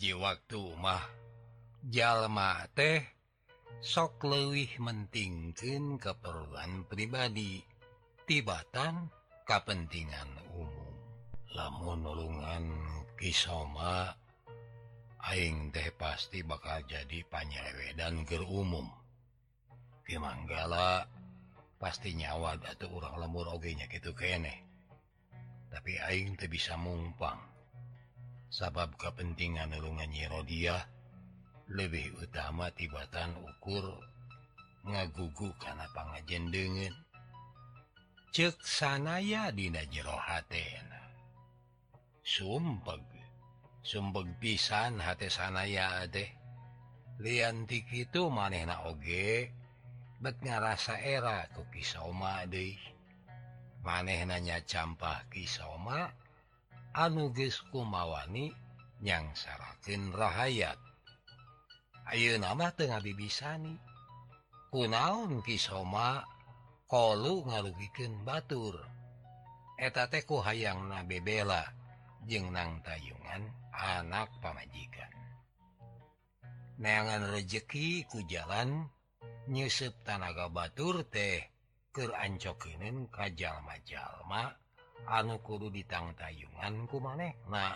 hiji waktu mahlma teh sok lewih mentingken keperluan pribadi tibatan kepentingan umum. Lamunulungan kisoma aing teh pasti bakal jadi panyewe dan umum. Gimanggala pasti nyawa atau orang lemur ogenya gitu kene tapi aing teh bisa mumpang sabab kepentingan nulunganyi Rodiah lebih utama tibatan ukur ngagugu karena pangajen degen cek sanaya Dina jero hatena sumpeg sumpeg pisan hati sanaya deh liantik itu maneh na oge bet ngarasa era ke kisoma deh. Maneh nanya campah kisoma anuges kumawani nyangsarakin rahaat Ayo nama Tengah bisani kunaun kisoma kolu ngalugiken Batur. Eta etateku hayang na bebela jeng nang tayungan anak pamajikan. Neangan rejeki ku jalan nyesep tanaga Batur teh kerancokkinen kajjal majalma anu kudu ditang tayunganku maneh nah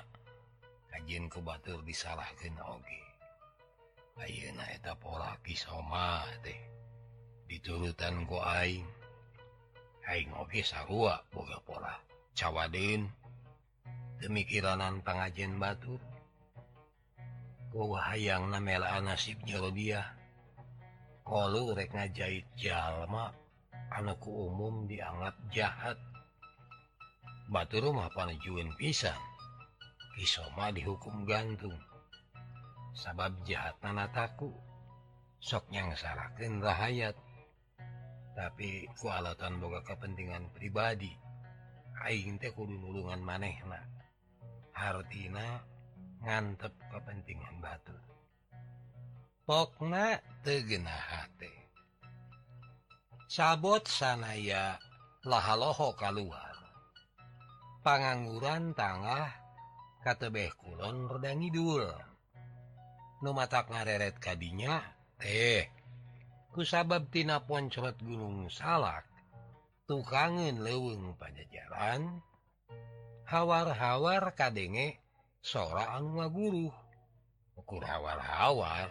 kajjin ku Batur disalahkeun Oge. Ayeuna eta pola kisoma teh diturutan ku aing. Aing oge sarua boga pola cawaden demikiranan pangajen Batur ku hayang namela nasib jero dia. Kalau rek ngajait jalma anakku umum dianggap jahat. Batu rumah panajuin pisang kisoma dihukum gantung. Sabab jahat nanataku. Sok yang salahkan rahayat. Tapi kualatan boga kepentingan pribadi. Aing teh kudu nulungan manehna. Hartina ngantep kepentingan batu. Pokna tegena hati sabot sanaya lahaloho keluar pangangguran tangah katebeh Kulon Redang Idul Numata ngareret kadinya eh kusababtina poncot Gunung Salak tukangen leweng pada hawar-hawar kadenge seorang waguru ukur hawar-hawar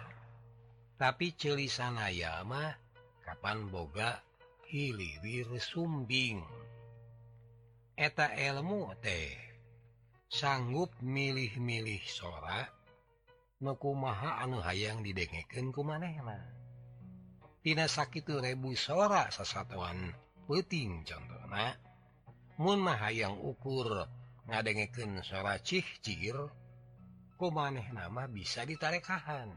tapi celi sanayama Kapan Boga hiliwir sumbing. eta elmu teh. Sanggup milih-milih sora nuku maha anu hayang didengeken ku manehnatina sakit rebu sora sesatuan puting contohna Mun hayang ukur ngadengeken sora cihcir ku maneh nama bisa ditarekahan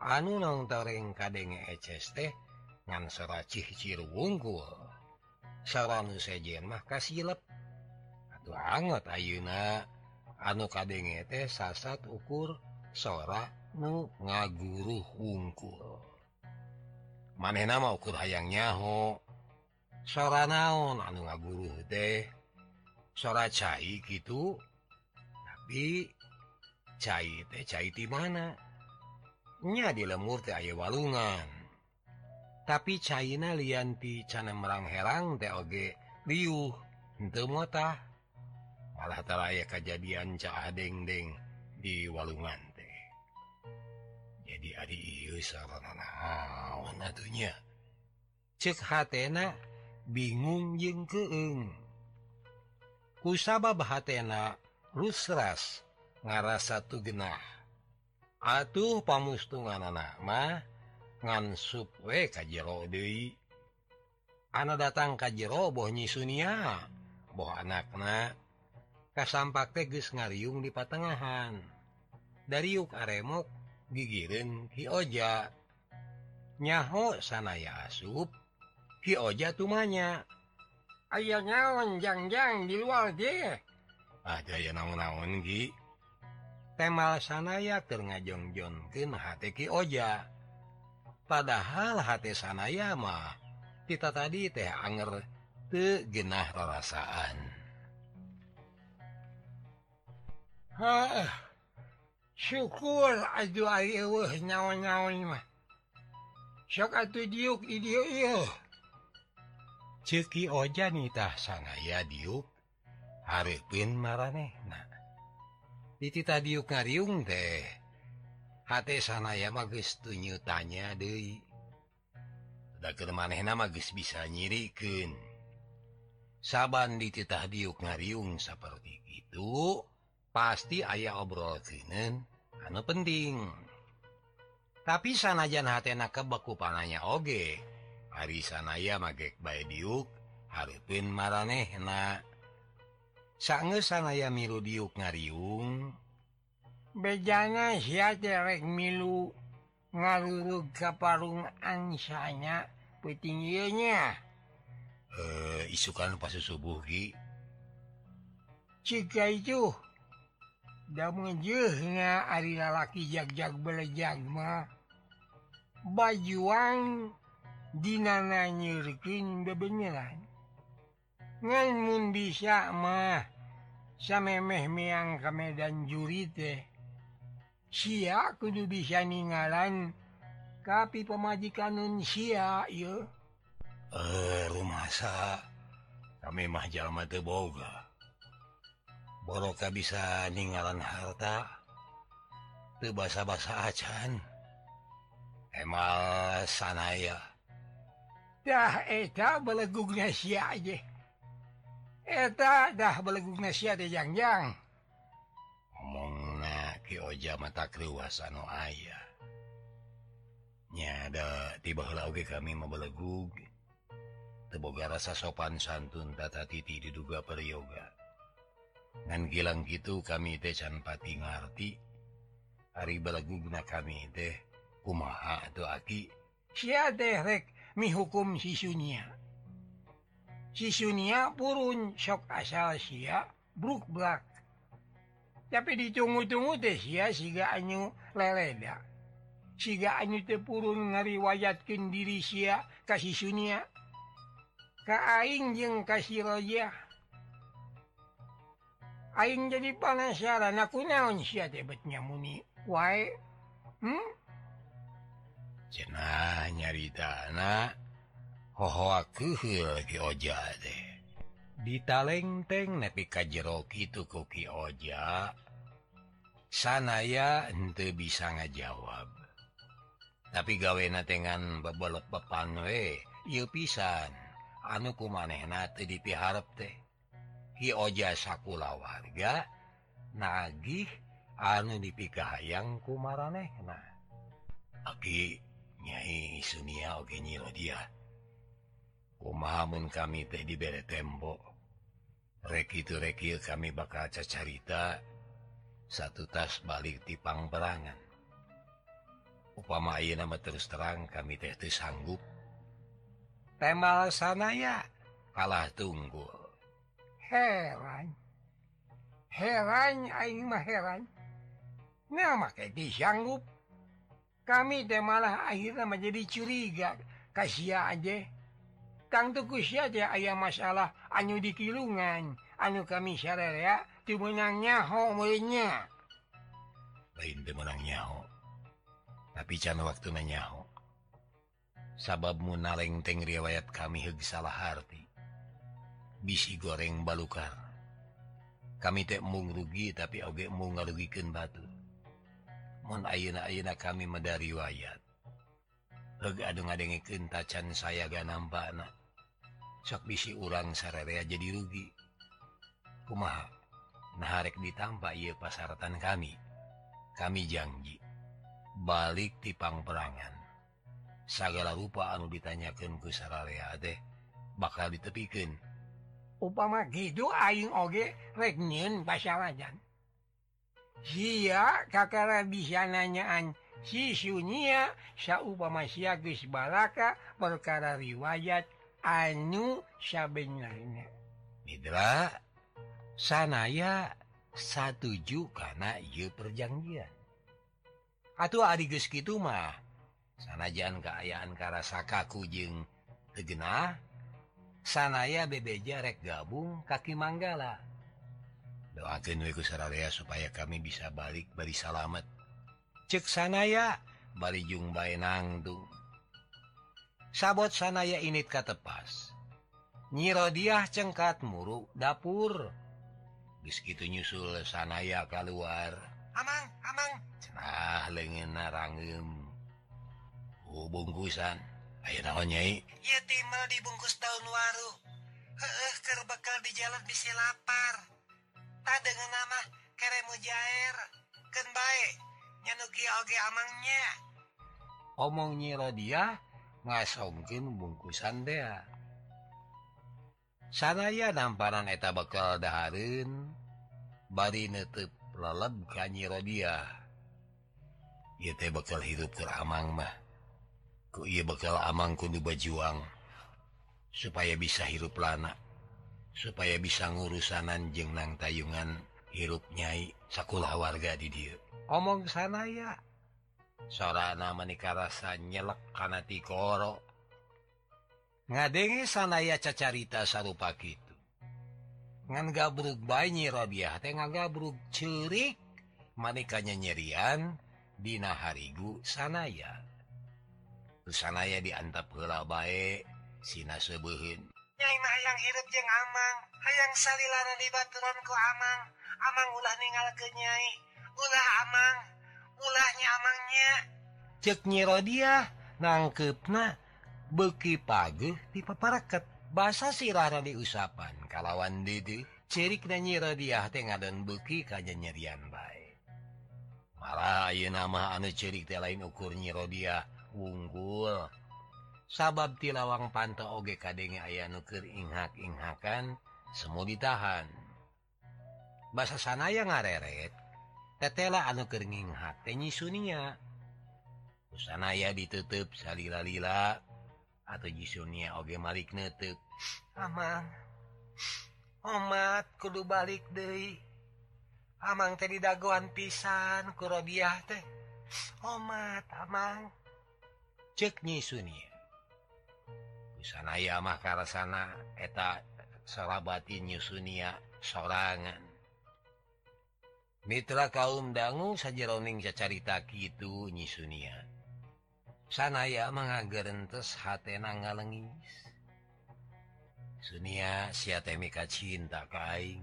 anu nong toreng kadenge eceste ngan sora cihcir wungkul. saran mah kasih lep Aduh banget Ayeuna anu kadengete sasat ukur sora nu ngaguru hungkul maneh nama ukur hayang nyaho sora naon anu ngaguru teh sora cai gitu tapi cai teh cai di mana nya di lemur teh aya walungan tapi China lianti Cana merang herang TG riuh. Untuk mota malahtaraaya kejadian ca dengdeng di walungan teh. Jadi adiknya cek hatna bingung jeng keeng. Kusaba hatna rusras ngaras satu genah. Atuh pamustungan anak mah ngansup we ka jero Dewi Ana datang ka jero boh nyi Sunia. Boh anakna. Kasampak teges ngariung di patengahan. Dari yuk aremok gigirin Hioja nyaho sanaya asup Hioja tumanya Ayo nyaon jangjang di luar deh ada yang naon-naon gi. Temal sanaya ter ngajongjonkeun hati Hioja padahal H sanayamah kita tadi teh anger tegenah rasaan syukur Ceki ojanitah sanaya diuk Harpin mareh nah. Di tadiuk ngariung deh H sanaya magnyutanya maneh magis bisa nyiriken saban dititah diuk ngariung seperti itu pasti ayah obrol kinen anu penting. Tapi sanajan hatna kebeku pananya oge hari sanaya magek bay diuk Harpin marehna sange sanaya miru diuk ngariung bejana siaterek milu ngalurug kaparung ansanya petingnya eh isukan pas subuh Ki jika itu. Dan menjehnya Ari lalaki jagjag belejagma bajuang dinana nyirikin bebenyeran ngan mun bisa mah samemeh miang ke Medan juri teh. si kudu bisa ningalan. Tapi pemajikanun si Sia eh, rumah kami mahjal mate Boga. Boroka bisa ningalan harta ke bahasa-bahasa acan. Emal sanayadah belegugnya Siaetadah belegugnya Sia yang-jang oja mata kruasa no ayah nyada tiba oge kami mebelegug teboga rasa sopan santun tata titi diduga peryoga dan gilang gitu kami teh canpati ngarti hari belegugna kami teh kumaha atau aki sia teh rek mi hukum sisunya sisunya purun sok asal sia bruk blak. tapi ditungu-tunggu teh sia siga anyu leleda. Siga anyu teh purun ngariwayatkeun diri sia kasih sunia. Ka aing jeung kasih rojah aing jadi penasaran aku naon sia teh bet nyamuni? Wae hmm? Cenah nyarita na hoho keuheul ki oja teh. ditalengteng nepi kajjero itu kuki oja. Sanaya ente bisa ngajawab. Tapi gawe natengan bebolok bepan we y pisan. Anuku maneh nate dipiharp teh. Hi oja sakula warga nagih anu dipikahang ku maraneh nah aki nyai sunia oge nyiro dia kumahamun kami teh dibere tembok Reki itu kami bakal cacarita satu tas balik tipang perangan upama nama terus terang kami teh sanggup. Temal sana ya? Kalah tunggul. Heran heran aing mah heran nah make disanggup. Kami teh malah akhirnya menjadi curiga. Kasihan aja. Kang tukus aja ayaah masalah anu dikilungan anu kami syya dimenangnyahonya lain dimenangnyaho tapi can waktu nanyaho sababmu nalengteng riwayat kami heg salah arti. bisi goreng balukar. Kami teh mung rugi tapi oge mung ngarugikan batu. Mon ayeuna-ayeuna kami meda riwayat. Ung ngadengeken tacan saya ga nampak anak sok bisi urang sararea jadi rugi. Kumaha? Naharek ditambah ia pasaratan kami. Kami janji balik tipang perangan. Segala rupa anu ditanyakan ke sararea teh bakal ditepikan upama gitu aing oge regnyen pasarajan sia kakara bisa nanyaan si sunia saupama sia geus balaka perkara riwayat anu Syabenya Hidra sanaya satuju karena y perjanjian. Atuh Adigus gitu mah sanajan keayaan Karasakaku jeung tegenah sanaya bebeja rek gabung kaki Manggala doakan weku Saraya supaya kami bisa balik bari salamet. Cek sanaya Barijung Baenang tuh sabot sanaya ini ka tepas. Nyirodiah cengkat muruk dapur. Gitu nyusul sanaya keluar aang aang cenah lengen narangem. Bungkusan nyai? Timel dibungkus daun waru. Terbekal di jalan bisa lapar tak dengan nama kere mujair. Ken baik nyanuki oge amangnya. Omong nyiro ngasongkin bungkusan dea sanaya namparan eta bekal daun bari nutup leleb kanyirodia ia teh bekal hirup ke amang mah. Ku ia bekal amang kudu bajuang supaya bisa hirup lana supaya bisa ngurusanan jeng nang tayungan hirup nyai sakulah warga di dia omong sanaya sarana menikah rasa nyelek karena tikoro ngadenge sanaya cacarita sarupa gitu ngan gabruk banyi Rabiah teh gabruk cerik manikanya nyerian dina harigu sanaya. Sanaya diantap hela baik sina sebehin Nyain hayang hirup jeung amang hayang salilaran di baturan ku amang. Amang ulah ningal ke nyai. Ulah amang. ulahnya amangnya Nangkep na beki pagi di paparaket. Basa sirahna di usapan kalawan dede. Cerik dan nyirodiah tengah dan beki kaja nyerian baik malah ayo nama anu cerik teh lain ukur nyirodia unggul. Sabab tilawang panto oge kadenge ayah nuker inghak inghakan semua ditahan. Basa sana yang ngareret. tetela anu kering hatnyi Sunia sana ya ditutup salila atau jisunia oge Malik nutup aman omat kudu balik De amang tadi dagoan pisan kurodiah teh. Omat amang. Ceknyi Sunia sana ya mah karena sana eta sahabatbatnya Sunia sorangan. Mitra kaum dangu sajaroning sacarita gitu nyisunia sanaya mengagerentes hatena ngalengis Sunia siatemika cinta kaing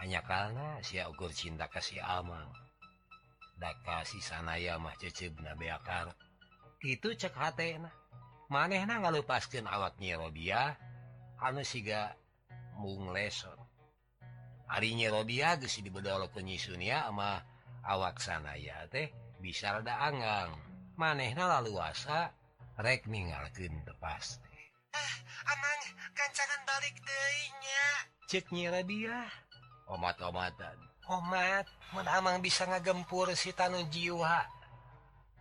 hanya karena si ukur cinta kasih amang. Dak kasih sanaya mah cecep na beakar. Itu cek hatena manehna ngalupaskeun awak nyi Robiah. Anu siga mung lesot Arinyerodiah dibedol penyisunia ama awak sana ya teh bisa rada Anggang manehna laluasa rek ningalken tepas ah, Amang kancangan balik denya ceknyira dia. Omat-omatan. Omat mun amang bisa ngagempur si tanu jiwa.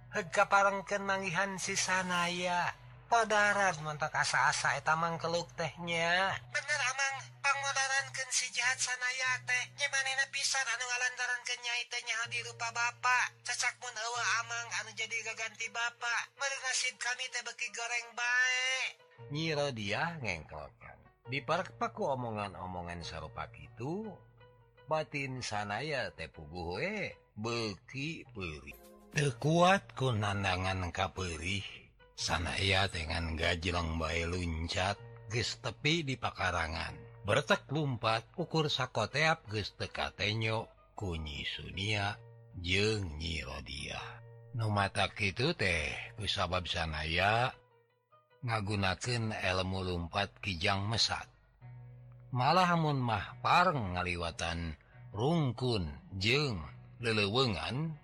Hega parengken manggihan si sanaya padarat mentak asa-asa etamang keluk tehnya bener nyaken si jahat sanaya teh manena pisan anu ngalantaran kenyaitnya di rupa bapak cacak pun awa amang anu jadi gaganti bapak nasib kami teh beki goreng baik nyiro dia ngengkelkan di diparkpaku omongan-omongan serupa itu batin sanaya tepuguwe beki peri terkuat ku nandangan kaperih sanaya dengan gajelang bayi luncat ges tepi di pakarangan. bertek lumpat ukur sakoteap gestekatnyo kunyi Sunia jeng nyirodia numata itu teh kusabab sanaya ngagunaken elmu lumpat Kijang mesat. Malah amun mah pareng ngaliwatan rungkun jeng lelewengan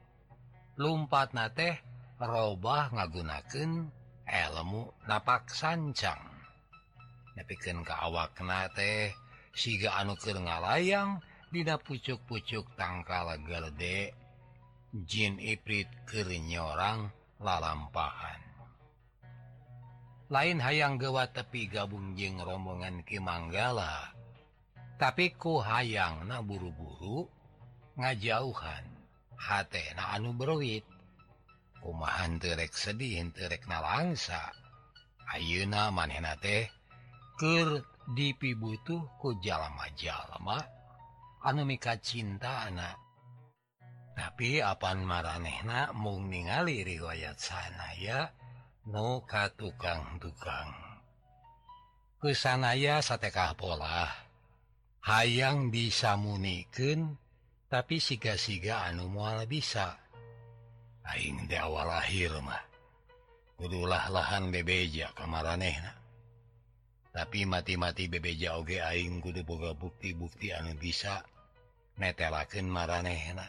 lumpat na teh robah ngagunaken elmu napak sancang nepiken ke awak kena teh siga anuker ngalayang dina pucuk-pucuk tangkal legerde Jin Iprit kerenyorang lalampahan. Lain hayang gewa tepi gabung jeng rombongan Kimanggala. Tapi ku hayang na buru-buru ngajauhan. Hate na anu berwit. Kumahan terek sedih terek nalangsa. Ayeuna manhena teh ke dipi butuh ku jalama-jalama. Anu mika cinta anak tapi apaan marehnak mung ningali riwayat sanaya nuka tukang-tukang. Kesanaya satekah pola hayang bisa muniken tapi siga-siga anu mual bisa. Aing di awal lahir mah. Udulah lahan bebeja kamar anehna tapi mati-mati bebeja oge aing kudu boga bukti-bukti anu bisa netelaken maranehna.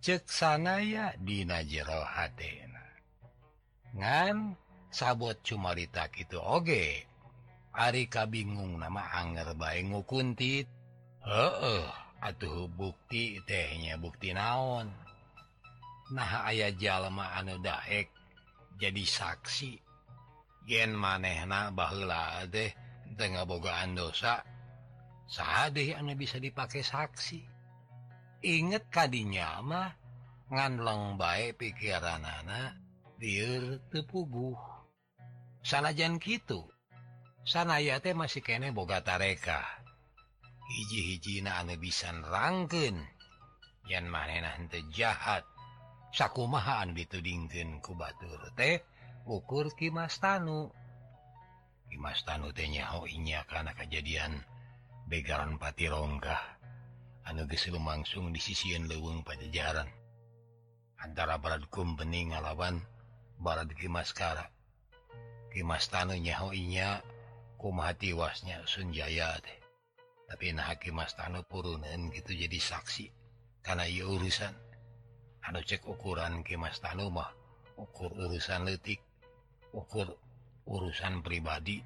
Ceksana ya dina jero hatena. Ngan sabot cumarita itu oge. Ari ka bingung nama anger bae ngukuntit. Heeh atuh bukti tehnya bukti naon. Nah ayah jalma anu daek jadi saksi. gen manehna bahula deh tengah bogaan dosa saat deh Anda bisa dipakai saksi. Inget kadinya mah nganlong baik pikiran anak dir tepuguh sanajan gitu sanaya teh masih kene boga tareka. Hiji-hiji na anu bisa rangken yang manehna hente jahat sakumahaan ditudingkan ku batur teh ukur Kimastanu inya karena kejadian begaran Pati Rongkah anuges lumangsung di sisian leweng Pajajaran. Antara Barat Kumbening ngalawan Barat Kimaskara. Inya kumaha tiwasnya Sunjaya teh. Tapi nah Kimastanu purunan gitu jadi saksi karena ia urusan. Anu cek ukuran Kimastanu mah ukur urusan letik ukur urusan pribadi.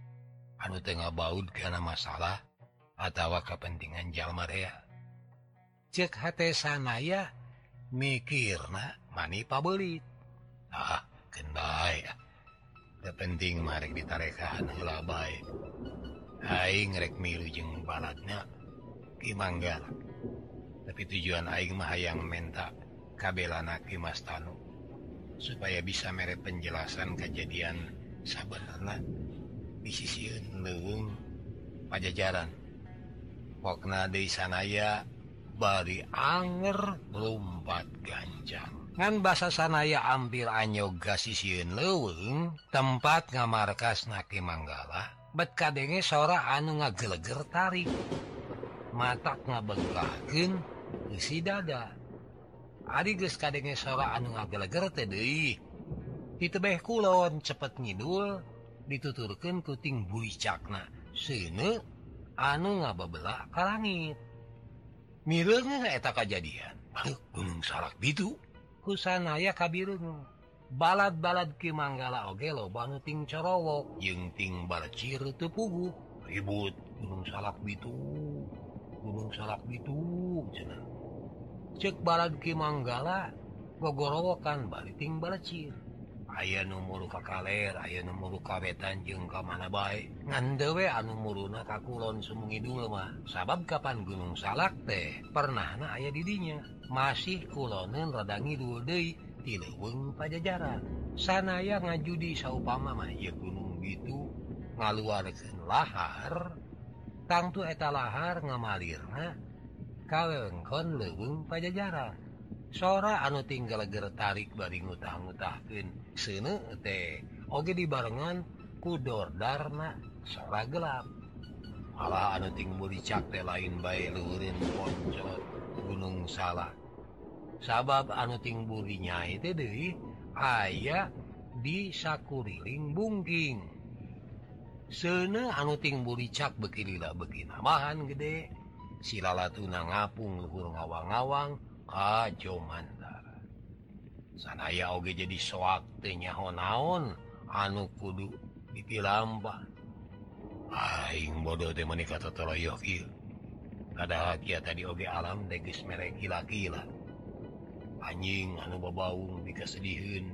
Anu Ten baud karena masalah atau kepentingan Jalma cek H sanaya mikir mani pabelit. Ah penting Marek ditarekan Haingrek milu jeng balatnya Kimanggar. Tapi tujuan Aing Mahaang menta kabelana Kimas Tanu. supaya bisa merek penjelasan kejadian sabenerna di sisi leung pajajaran. Wokna di sanaya bari anger lumpat ganjang. Ngan basa sanaya ambil anyoga sisiun leweng tempat ngamarkas naki manggala bet kadenge sora anu ngageleger tarik. Matak ngabeglakeun isi dada. Arigus kadenge sora anu ngageleger teh deui. Ditebeh kulon cepet ngidul dituturkeun kuting bui cakna Seuneu anu ngababela ka langit. Mirnya eta kejadian gunung salak bitu. kusanaya kabireung balad-balad ki Manggala oge lobang ting corowok jeung ting balcir teu pugu. Ribut gunung salak bitu. Gunung salak bitu cenah. cek balad Ki Manggala gogorowokan Balting Balcir aya nomor Kaler aya nomor kawetan jengka mana bae. Ngan dewe anu muruna ka kakulon semungi dulumah sabab kapan Gunung Salak teh? Pernah na aya didinya. Masih kulonen rada ngidul deui ti leuweung pajajaran. Sanaya ngajudi saupama mah ya gunung gitu ngaluarkeun lahar. Tangtu eta lahar ngamalirna kawewengkon legung pajajaran sora anu tinggal ger tarik bari ngutah-ngutahkin sene teh Oge dibarenngan kudor Dharma sora gelap. Malah anu ting dicakte lain baik lurin poncot gunung salah sabab anu ting burinya itu dari aya disakuriling bungking. Sene anu ting buricak bekirilah begina mahan gede. silala tuna ngapung luhur ngawang-awang kajo Mandara sanaya oge jadi soak soaktenya honaon anu kudu dipilamba Aing bodoh teh menikah tatara yokil Kada kia tadi oge alam degis merek gila-gila Anjing anu babaung dikasedihin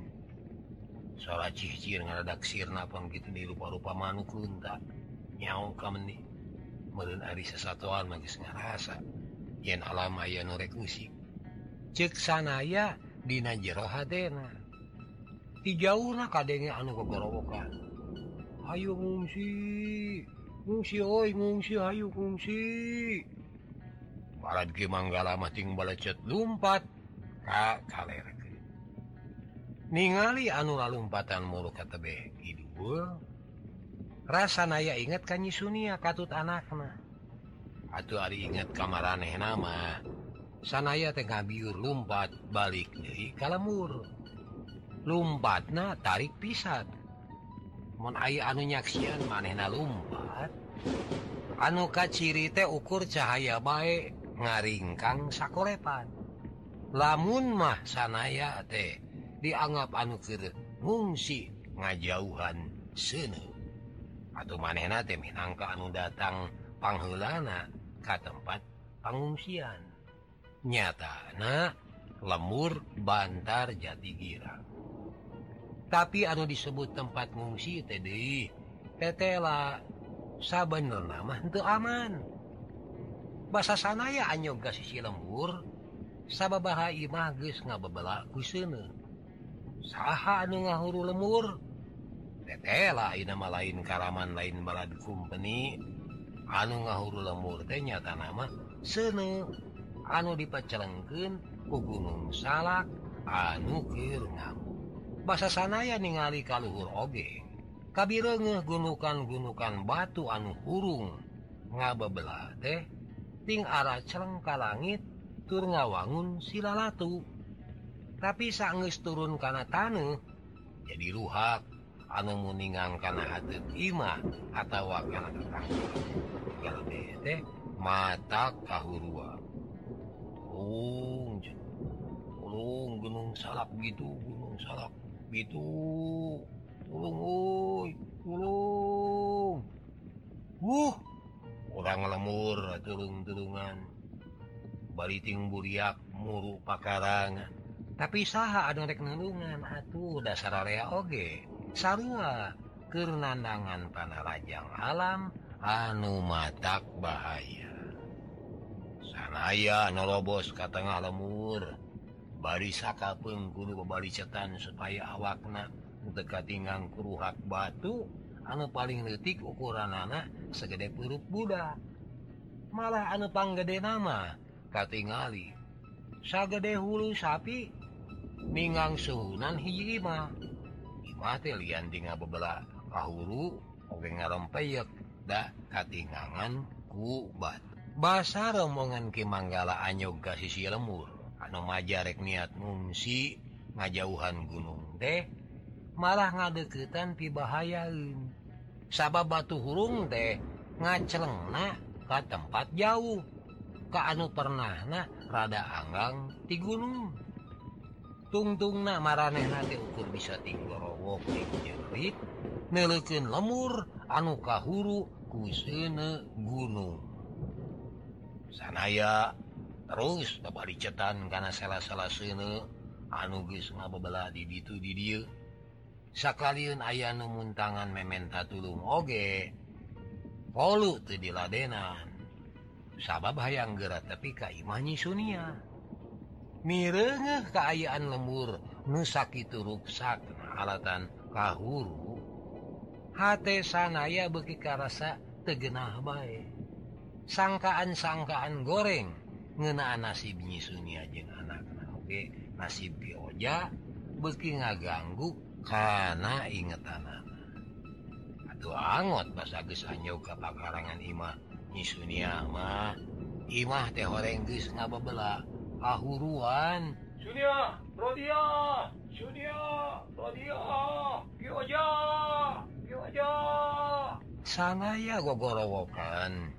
Salah cicir ngaradak sirna pang gitu di rupa-rupa manuk lunta. Nyaung kamen nih hari sesatuan ngarasa yen alam aya nu rek nureklusi cek sanaya Dina jero hadena ti jauhna kadenge anu gogorowokan hayu ngungsi ngungsi oi ngungsi hayu ngungsi fungsi ge Manggala mah ting balecet lumpat Ka ningali anu lalumpatan muruk kata Idul rasanaya ingat kanyi Sunia katut anakaknya atuh hari ingat kamar aneh nama sanaya Tengah biur lumpat balik dari di lumpat lumbatna tarik pisat mon anu nyaksian manehna lumpat anu kaciri teh ukur cahaya baik ngaringkang sakolepan. Lamun mah sanaya teh dianggap anu ke fungsi ngajauhan sene atau manena Minangka anu datangpanghelana ke tempat pengungsian nyata anak lemur Bantar Jati Girang. Tapi anu disebut tempat ngungsi TD tetela saban nama untuk aman. Bahasa sanaya anyoga sisi lembur sababaha imah geus ngabebela ku seuneun saha anu ngahuru lemur tetela nama lain karaman lain balad company anu ngahuru lemur lemurtenya nama sene. Anu dipacelengken ku Gunung Salak anukir ngamu. Bahasa sanaya ningali kalluhur oge. Kabirenge gunukan-gunukan batu anu hurung. Ngababelah teh ting arah celengka langit tur ngawangun silalatu. Tapi sanggis turun karena tanu jadi ruhak anu muningan karena hati Imah atau mata kahurua Ung, ulung gunung salak gitu gunung salak gitu ulung uy, ulung. Uh orang lemur turun-turungan baliting buriak muru pakarangan. Tapi saha ada rek nenungan atuh dasar area oge. sarua kerenangan tanah Rajang alam anu matak bahaya. Sanaya nolobos kata nga lemur. Barisaka pengguru kebalikcetan supaya awakna dekati ngangkuruhak batu anu paling detik ukuran anak segede puruk Buddha malah anu panggede nama katingali. Sagede hulu sapi Mingang suhunan hijimah mati liandinga bebela kahuru oge ngarempeyekdah katingangan kubat bahasa rombongan ke Manggala Anyoga sisi lemur. Anu majarek niat ngungsi ngajauhan gunung deh malah ngadeketan pibahayain sabab batu hurung teh ngacelengna ke tempat jauh. Ke anu pernah nah rada Anggang di gunung. tungtung na maraneh nanti ukur bisa tinggalkin lemur anu kahuru kuine gunung. Sanaya terus dapat dicetan karena salah-salah sene anuges ngabebelah di itu di dia. Sakaliun ayah numun tangan mementa tulung oge polu tuh di ladenan sabab hayang gerak tapi kaimanyi sunia. mirenge keayaan lemur nusak itu ruksak alatan kahuru. H sanaya beki karasa tegenah baik sangkaan-sangkaan goreng ngenaan nasib nyisunia jeng anak Oke? Nasib bioja beki ngaganggu karena ingetan Aduh angot bahasa gesanya ke pakarangan imah nyisunia mah. Imah teh horeng gus ngababelak ahuruan Junior, Rodia, Junior, Rodia, Pio aja, Sana ya gogorowokan.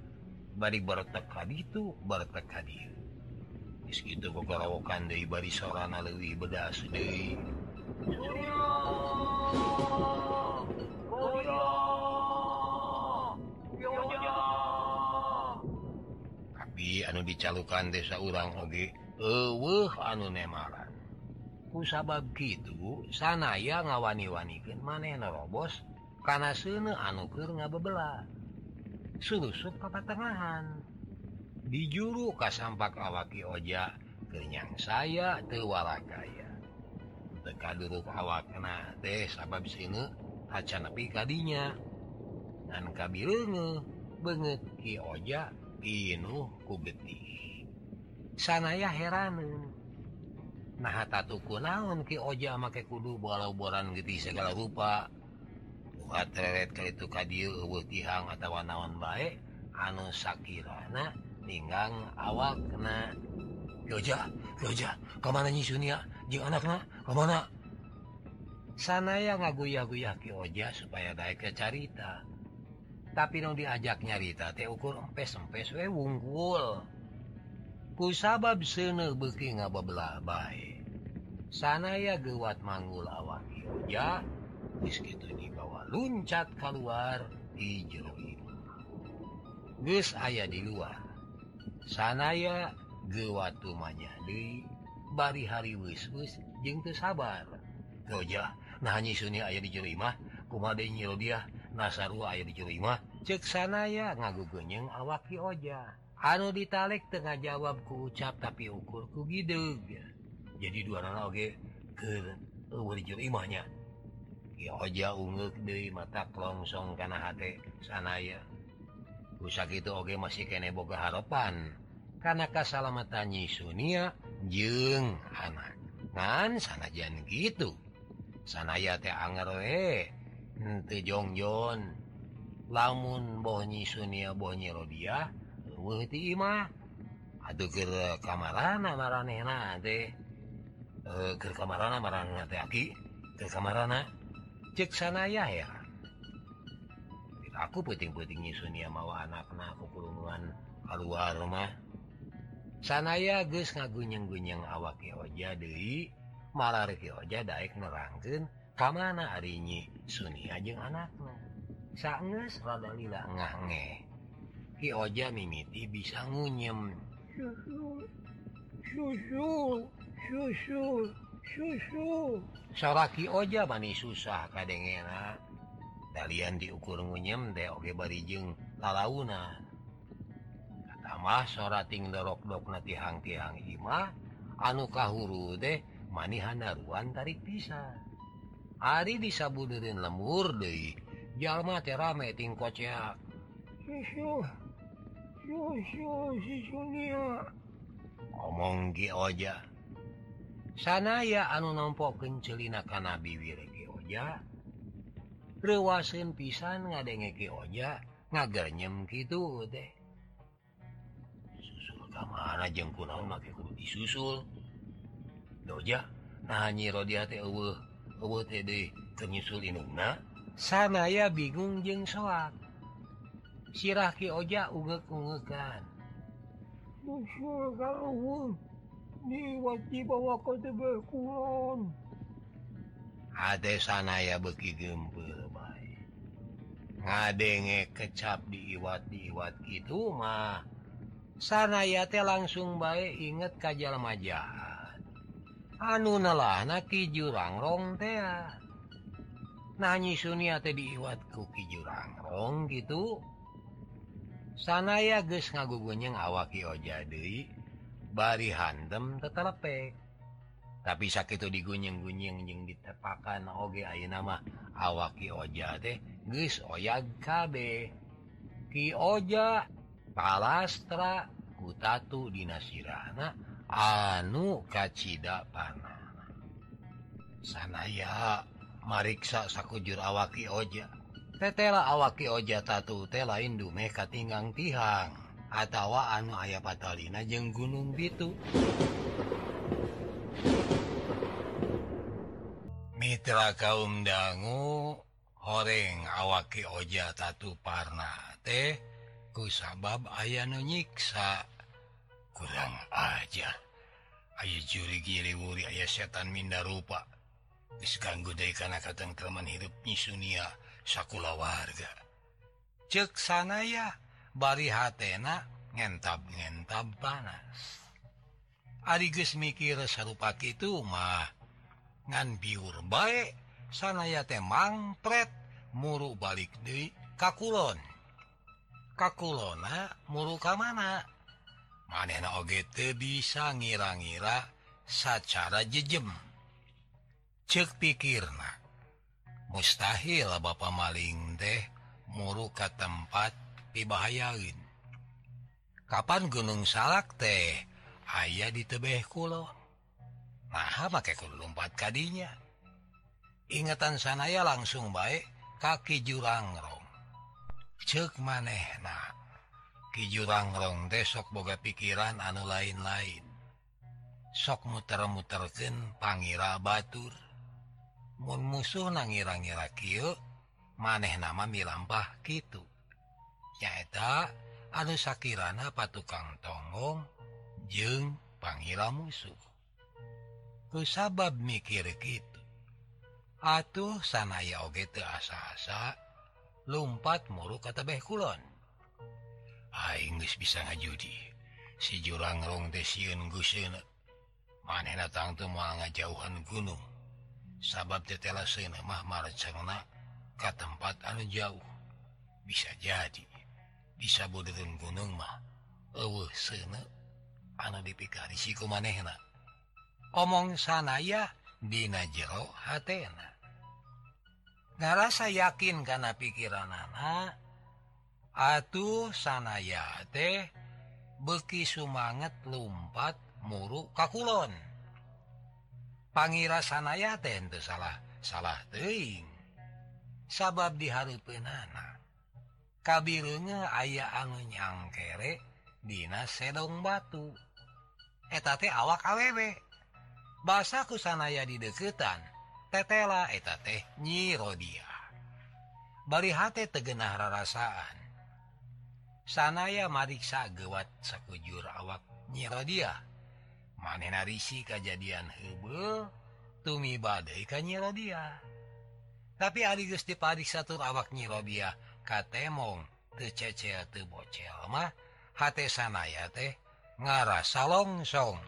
Bari bertekad itu, bertekad itu. Is gitu gogorowokan dari bari sorana lebih bedas deh Tapi anu dicalukan desa urang oge. Okay. uh, anu nemaran kusabab gitu sanaya ngawani-wanikin maneh robos karena sene anuker ngabebelah. Selusuk ke pertengahan dijuru kasampak awaki oja kenyang saya tewala kaya teka dulu awak kena teh sabab sini acan nepi kadinya dan kabilnya banget ki oja inuh ku beti. sanaya heran. Nah tatuku naon Ki Oja make kudu bola-boran gitu segala rupa. Buatreret itu kadihang atau naon baik anu Shakirana tinggang awak kena Yoja Yoja kemananyi Sunia? Jeung anaknya kemana sana sanaya ngaguya-guya Ki Oja supaya baik ke carita. Tapi dong diajak nyarita teh ukur empes-empes we wunggul. ku sabab sene beki ngababla baik sanaya gewat manggul awak ja gitu dibawa loncat keluar di jero Gus ayah di luar sanaya gewat rumahnya di bari hari wis-wis jeng sabar. Oh Roja nah nyi Sunni ayah di jerimah kumade nyiro dia nasaru ayah di jerimah cek sanaya ngagu genyeng awaki oja Anu ditalek Tengah jawab ku ucap tapi ukurku gitu jadi dua oge eh, di mata longsong karena hati sanaya. Rusak itu oge masih kene boga harapan karena kesalamatannya Sunia jeng anak ngan sanajan gitu. Sanaya teh angerjongjon lamun bonyi Sunia bonyi Rodiah Imah aduh ke kamarana marane nanti eh, ke kamarana marana teh aki ke kamarana cek sana ya. Ya aku puting-putingi Sunia mau anak-anak kekurungan keluar rumah sanaya guys ngagunyeng-gunyeng awak Yoja Dewi malar oja Daik nerangkeun kam mana harinyi Sunia jeung anakna? Anaknya sangrada lila ngange Ki oja mimiti bisa ngunyem. Susu. Susu. Susu. Susu. Soraki oja mani susah kadengena. kalian diukur ngunyem deh oge barijeng lalauna. Mah sorating dorok-dok na tihang-tihang imah anu kahuru deh manihanaruan tarik pisah Ari disabudurin lemur deh jalma terame ting kocak. Susu, susu. ngomong Oja. Sana ya anu nompok kencelina nompoken celina Kanabi Oja. Rewasin pisan ngadenge Geja ngagar nyem gitu deh susul kamana jengku naon make kudu disusul. Doja nah nyiro dia teh eueuh eueuh teh deui teu nyusul indungna sanaya bingung jeung soat sirah Ki Oja ugeungekan Ad sanaya beki gempel ngadenge kecap diiwat diwat gitu mah. Sanayate langsung baik inget kajal majahan anu nelahna Ki jurang rong teh nanyi sunia Suniate diiwat kuki jurang rong gitu. sanaya ge ngagugunyeng awaki oja Dewi bari handem tetelepek. Tapi sakit digunyeng-gunyeng yang ditepakan Oge A nama awaki oja teh guys oyag KB Ki Oja palastra kutatu Dinasirana anu kacida panah sanaya mariksa sakujur awaki oja. tetela awaki oja tatu tela Indu Meka tinggang tihang. Atawa anu aya Patalina jeung Gunung Bitu. Mitra kaum dangu horeng awaki oja tatu Parna. Teh ku sabab aya nu nyiksa. Kurang aja. Ayo juri giliwuri ayah setan minda rupa. Is ganggu dari karena katangkraman hidup Nisunia sakula warga cek sana ya bari hatena ngentab ngentab panas Arigus mikir sarupa itu mah ngan biur baik sanaya temang pret muruk balik di kakulon. Kakulona muru ka mana? Manehna oge teu bisa ngira-ngira sacara jejem. Cek pikirna mustahil Bapak maling deh muruk ke tempat dibahayain Kapan Gunung Salak teh ayah di tebeh kulo. Nah pakai kelumpat kanya ingatan sanaya langsung baik kaki jurangrong cek maneh nah Ki jurangrong desok boga pikiran anu lain-lain. Sok muter-muterken Pangira Batur. musuh nangira-ngira Ky maneh nama milampah gitu nyaeta anu Shakirana patukang tonggong jeng pangira musuh. Kesabab mikir gitu atuh sanaya oge asa-asa lumpat muruk kata Beh Kulon. Inggris bisa ngajudi. Si jurang rong maneh datang tuh nga jauhan gunung. sabab tetelamahna ke tempat anu jauh. Bisa jadi bisa bodun gunung mah an dipikariku manehna. Omong sanaya Dina jero Hatna rasa yakin karena pikiran anak atuh sanaya teh beki sumangat lumpat muruk kakulon Pangira sanaya tentu salah salah teing sabab diharupenana kabirnya ayah anu nyangkere Dina sedong batu. Etate awak awewe. Bahasaku sanaya di deketan tetela eta teh nyirodia. Bari hati tegenah rarasaan. Sanaya mariksa gewat sakujur awak nyirodia. manenarisi kejadian hebel tumi badai kanyira dia tapi ali Gusti dipadik satu awak nyirodia katemong tecece te bocel mah hate sanaya teh ngarasa longsong.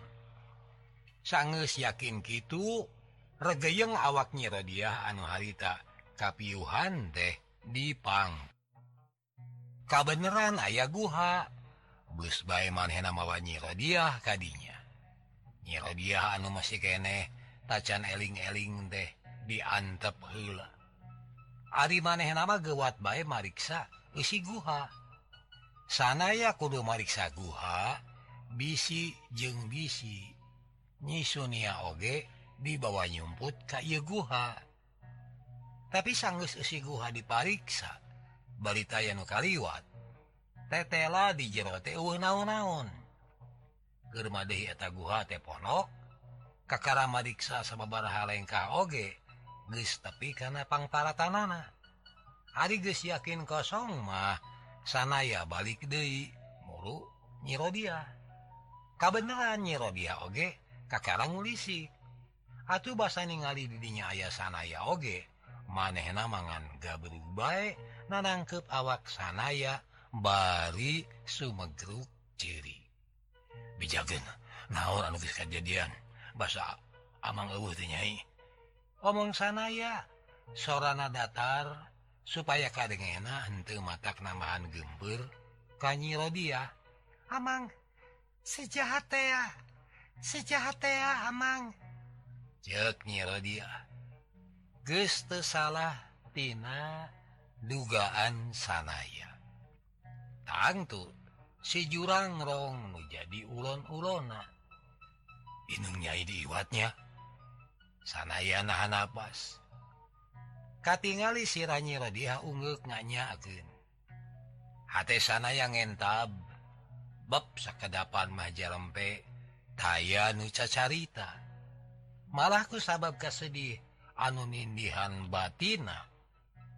Sangus yakin gitu regeyeng awak nyirodia anu harita kapiuhan teh dipang. Kabeneran ayah guha bus bae manhena mawa nyirodiah kadinya dia anu masih kene tacan eling-eling deh diantep hula Ari maneh nama gewat bae mariksa isi guha. Sanaya kudu mariksa guha bisi jeng bisi. Nyisunia oge dibawa nyumput ka guha. Tapi sanggus isi guha dipariksa. Balita anu kaliwat tetela di jero teh naon-naon. Guha teponok Kakara Mariksa sababa halengka Oge guys tapi karenapang para tanana hari guys yakin kosong mah sanaya balik De muruk nyirodia. Kabenaran nyirodia Oge ngulisi Atuh bahasa ningali didinya ayah sanaya Oge maneh namangan ga berubah nanangkep awak sanaya bari Sumegruk ciri bijakin naon anu geus kajadian amang eueuh teh nyai. Omong sanaya sorana datar supaya kadengena henteu mata nambahan gembur ka Nyi Rodia amang sejahat teh sejahat teh amang. Ceuk Nyi Rodia geus teu salah tina dugaan sanaya tangtu si jurangrong menjadi ulon-ulona inungnya diwatnya sanaya nahan nafas. Katingali siranyira dia ungguk nganyakin hati sana yang entab bab sakadapan maja lempe taya nuca carita malahku sabab kasedih anu nindihan batina.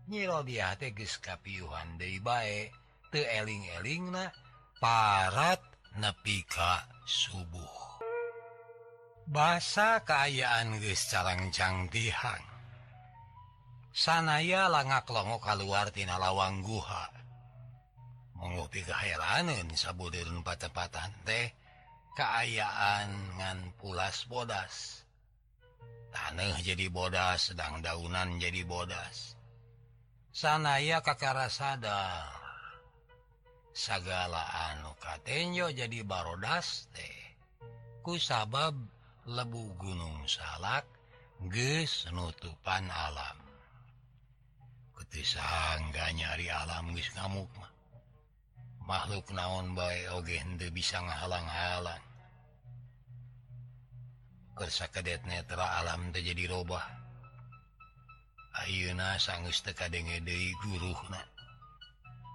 Nyiro dia hati geus kapiuhan deui bae. Teu eling-elingna. parat nepika subuh. Bahasa keayaan guys Carangcang dihang sanaya langak longgo keluartina lawang guha. Monggo keheranan heranin sabudirun patepatan teh keayaan ngan pulas bodas. Tanah jadi bodas sedang daunan jadi bodas. Sanaya kakara sadar. segala anu katenyo jadi barodas teh. Ku sabab lebu gunung salak geus nutupan alam. Ketisangga nyari alam geus ngamuk mah. Makhluk naon baik oge henteu bisa ngahalang-halang. Kersa kedet netra alam terjadi robah. Ayeuna sangus teka denge deui guruhna.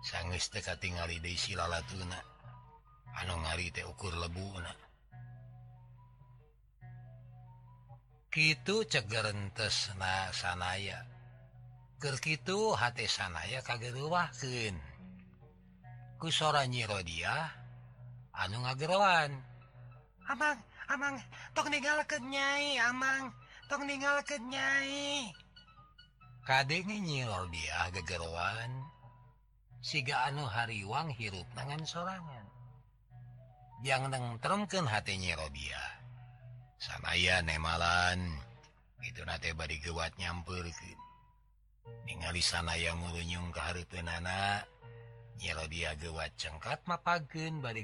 sangis teka tinggal Desi lala tuna anu ngari teh ukur lebuna. Gitu cegerentes na sanaya. Kerkitu hati sanaya kageruahkeun kusora nyiro dia anu ngageroan amang amang tok ninggal kenyai amang tok ninggal kenyai kadek nyiro dia gegeroan siga anu hariwang hirup tangan sorangan. Yang nengtremken hatinya Rodia sanaya nemalan itu nate bad gewat nyammper ningali sanaya murunyung keharu penana Rodia gewat cengkat mapagen bad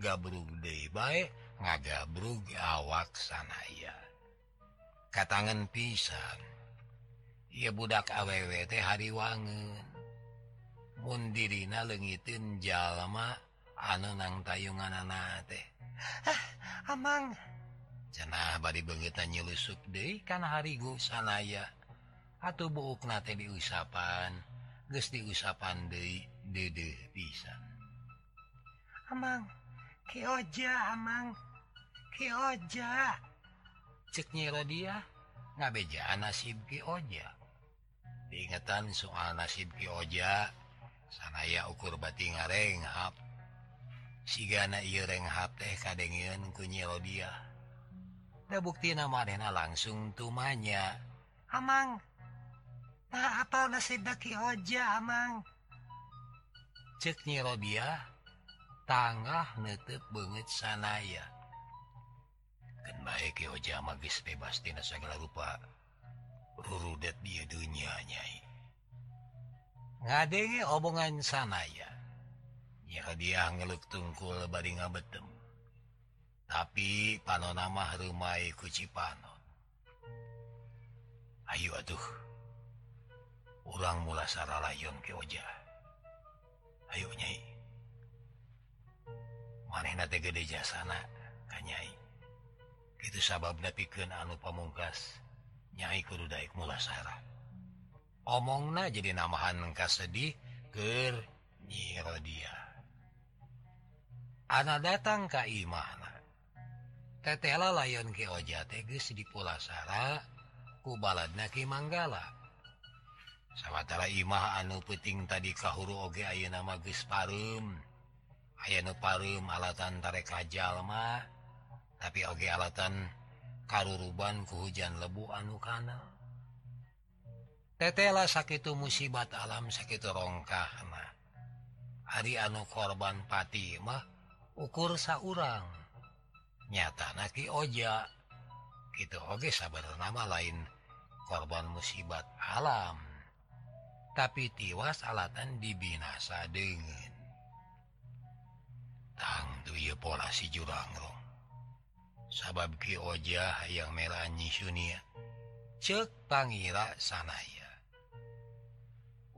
gabrug de baik ngagabrug awak sanaya. Katangan pisan ia budak awwT hariwangen mundirina lengitin jalma anu nang tayungan anak teh. Ah, Amang. Sana bad bangetan nyelusup deh karena harigu sanaya. Atau buuk na teh diusapan guys diusapan De dede pisan. Amang keja Amang. Keja ceknyiro dia ngabeja nasib keja diingatan soal nasib keja sanaya ukur bati ngarenghap sigana irenghap teh kadengen kunyirodia da bukti nama namarena langsung tumanya amang nah apa nasib daki hoja amang? Cek nyiro dia tangah netep banget sanaya. Kan baik ki hoja magis bebas tina segala rupa rurudet dia dunia nyai. ngadenge obongan sanaya. Ya dia ngeluk tungkul bari ngabetem. Tapi panonama rumai kuci kucipanon Ayo atuh. Ulang mula saralayon ke oja. Ayo nyai. Maneh gede jasana kanyai itu sabab napiken anu pamungkas. Nyai kudu daik mula Sarah. omong na jadi namahankah sedih ke dia anak datang Ka Imana tetela layon ke oja teges di pulasara kubalat Naki Manggala. Sawwatara Imah anu peting tadi kahuru oge Ayo nama Parum aya nu Parum alatan Tarek Jalma tapi oge alatan karuruban ke hujan lebu anu kanal tetela sakit musibat alam sakit rongkah hari anu korban Fatimah ukur saurang. Nyata naki Oja. Gitu Oke sabar nama lain korban musibat alam. Tapi tiwas alatan dibinasa dengan pola si jurang sabab Kioja yang merahyi Sunia. Cek pangira sanaya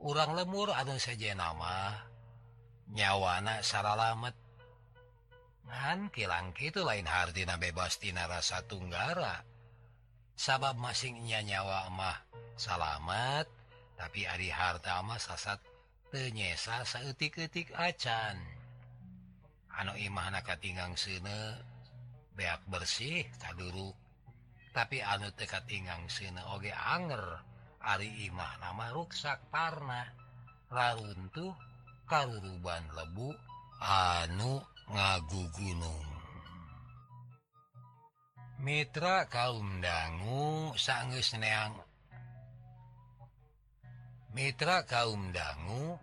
urang lemur anu saja nama. Nyawana saralamet Han kilang itu lain Hardina bebastina rasa tunggara. Sabab masingnya nyawa mah salamet tapi Ari hartamah sasat penyesa seetik-etik acan. Anu Imah katingang sene beak bersih kaduru. Tapi anu teka tinggang sene oge anger. Ari Imah nama ruksak parna. Raruntuh karuruban lebu anu ngagu gunung Mitra kaum dangu sanggus neang. Mitra kaum dangu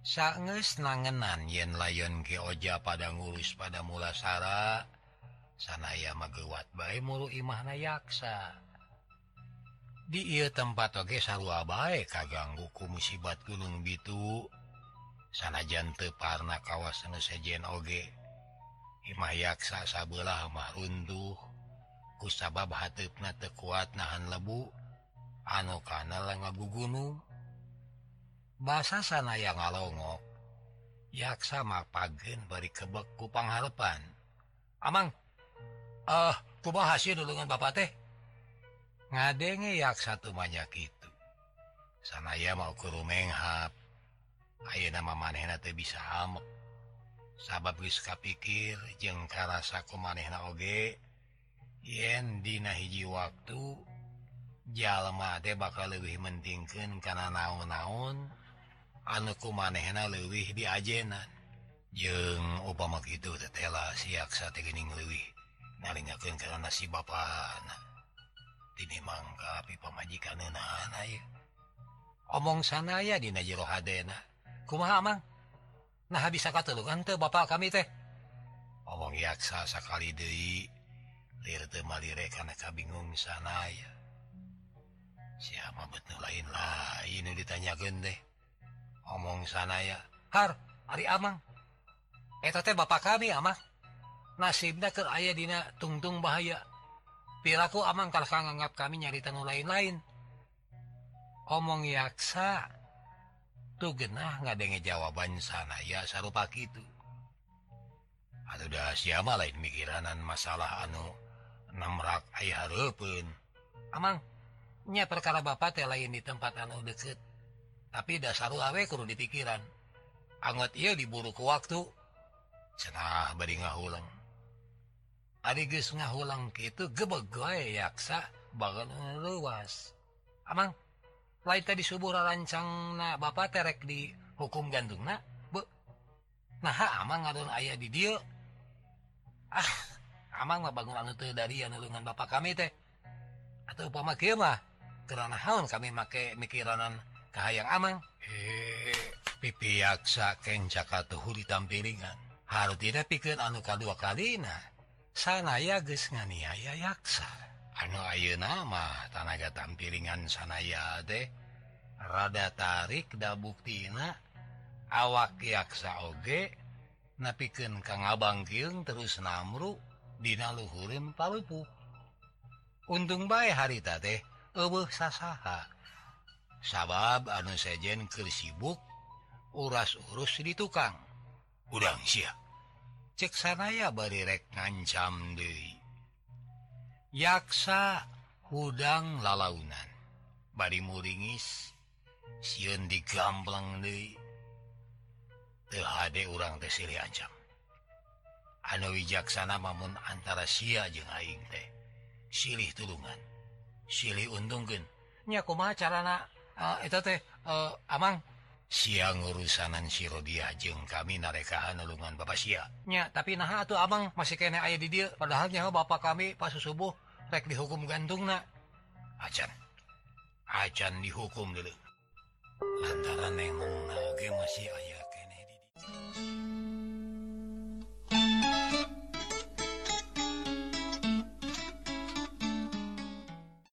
sanges nangenan yen layon keoja pada ngurus pada mulasara sanaya magewat baik muru imahna yaksa. di ia tempat oke sarua baik kagangguku musibat gunung gitu sanajan teparna kawasan sejen oge. Himayaksa sabelah mah runtuh. Ku sabab kusabab hatna tekuat nahan lebu. Anu kana ngagu gunung bahasa sana yang ngalongok. Yaksa mapagen bari kebek kupang halepan amang eh, ah uh, kuba hasil dulu dengan bapak teh. ngadenge yak satu banyak itu. Sana ya mau kerumenghap Ayo nama manehna tuh bisa hamek sabab wiska pikir jengkarasaku manehna oge yen dina hiji waktu jalma teh bakal lebih mentingkan karena naon-naun anuku manehna lebih di ajenan. Jeng upama gitu tetela siaksa tegening lewih nalingakeun karena si bapak ini mangga pemajikan omong sana ya Di jero kumang nah bisa kata kan Bapak kami teh. Omong yaksa sekali Dewi bingung sana ya siapa betul lainlah ini ditanya gede omong sana ya Har hari Amang. Teh Bapak kami ama nasibnya ke ayadina tungtung bahaya. Pilaku aman kalau nganggap kami nyari tanu lain-lain. Omong yaksa tuh genah nggak ada jawaban sana. Ya sarupa itu atau udah siapa lain mikiranan masalah anu namrak ayah rupun amangnya perkara bapak teh lain di tempat anu deket. Tapi dasar awe kudu di pikiran anget iya diburu ke waktu cenah bari ngahulang adik geus ngahulang gitu gebegoy yaksa. Bagan luas. Amang lain tadi subuh rancang na bapak terek di hukum gantung na bu nah amang ngadon ayah di dia ah Amang mah bangun anu teu dari anu dengan bapak kami teh. Atau upama kieu mah karena haun kami make mikiranan kahayang amang. Eh pipi yaksa kenca katuhu ditampilingan harus tidak pikir anu kadua kali nah sanaya geus nganiaya yaksa anu ayeuna mah tanaga tampilingan sanaya teh rada tarik da buktina awak yaksa oge napikeun Kang Abangkiung terus namru Dina Luhurim Palupu. Untung baik harita teh eueuh sasaha. Sabab anu sejen keur sibuk uras-urus di tukang. Udang siap. ceksanaya barirek ngancam Dewi yaksa hudang lalaunan. Bari muringis siun digambleng Dewi THD orang tesili ancam. Anu wijaksana mamun antara sia jeung aing teh. Silih tulungan. Silih untungkeun nya kumaha carana? Uh, eta teh uh, amang? siang urusanan sirodiah jeng kami narekahan nulungan Bapak Sinya tapi nah tuh Abang masih kene aya di dia. Padahalnya Bapak kami pas subuh rek dihukum gantung nah acan. Acan dihukum dulu. Lantaran neng masih aya kene di.